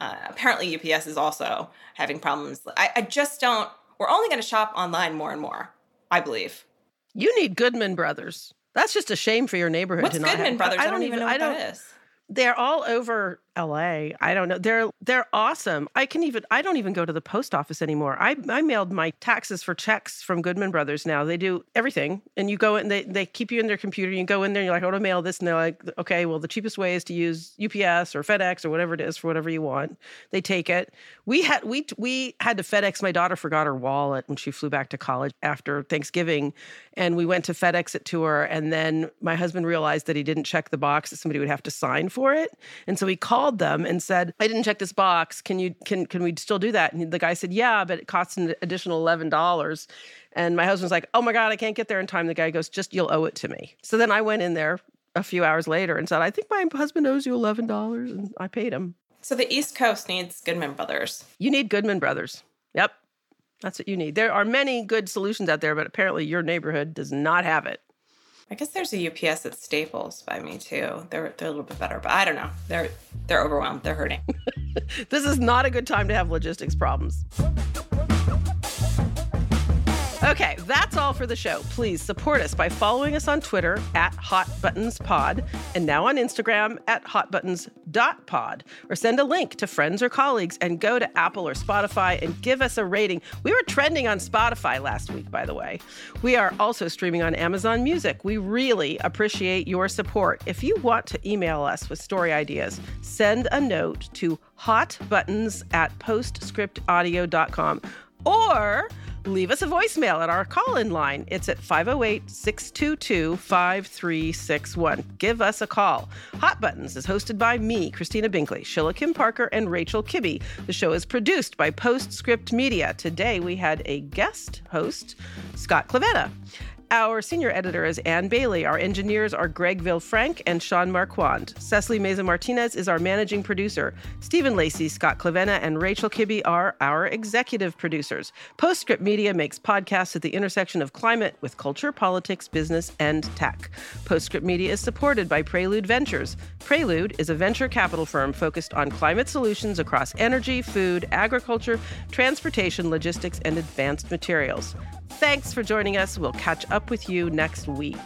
uh, apparently UPS is also having problems. I, I just don't, we're only going to shop online more and more, I believe. You need Goodman Brothers. That's just a shame for your neighborhood. What's to Goodman have, Brothers? I don't, I don't even know what I don't, that is. They're all over LA. I don't know. They're they're awesome. I can even I don't even go to the post office anymore. I I mailed my taxes for checks from Goodman Brothers now. They do everything. And you go in they they keep you in their computer. You go in there and you're like, I want to mail this and they're like, okay, well the cheapest way is to use UPS or FedEx or whatever it is for whatever you want. They take it. We had we we had to FedEx. My daughter forgot her wallet when she flew back to college after Thanksgiving and we went to FedEx it to her and then my husband realized that he didn't check the box that somebody would have to sign for it. And so he called them and said said, I didn't check this box. Can you can can we still do that? And the guy said, Yeah, but it costs an additional eleven dollars. And my husband's like, Oh my God, I can't get there in time. The guy goes, Just you'll owe it to me. So then I went in there a few hours later and said, I think my husband owes you eleven dollars, and I paid him. So the East Coast needs Goodman Brothers. You need Goodman Brothers. Yep. That's what you need. There are many good solutions out there, but apparently your neighborhood does not have it. I guess there's a UPS at Staples by me too. They're they're a little bit better, but I don't know. They're they're overwhelmed. They're hurting. this is not a good time to have logistics problems. Okay, that's all for the show. Please support us by following us on Twitter at HotButtonsPod and now on Instagram at HotButtons.pod or send a link to friends or colleagues and go to Apple or Spotify and give us a rating. We were trending on Spotify last week, by the way. We are also streaming on Amazon Music. We really appreciate your support. If you want to email us with story ideas, send a note to hotbuttons at postscriptaudio.com or leave us a voicemail at our call in line. It's at 508 622 5361. Give us a call. Hot Buttons is hosted by me, Christina Binkley, Shilla Kim Parker, and Rachel Kibbe. The show is produced by Postscript Media. Today we had a guest host, Scott Clavenna. Our senior editor is Ann Bailey. Our engineers are Greg Villefranc and Sean Marquand. Cecily Meza Martinez is our managing producer. Stephen Lacey, Scott Clavenna, and Rachel Kibbe are our executive producers. Postscript Media makes podcasts at the intersection of climate with culture, politics, business, and tech. Postscript Media is supported by Prelude Ventures. Prelude is a venture capital firm focused on climate solutions across energy, food, agriculture, transportation, logistics, and advanced materials. Thanks for joining us. We'll catch up with you next week.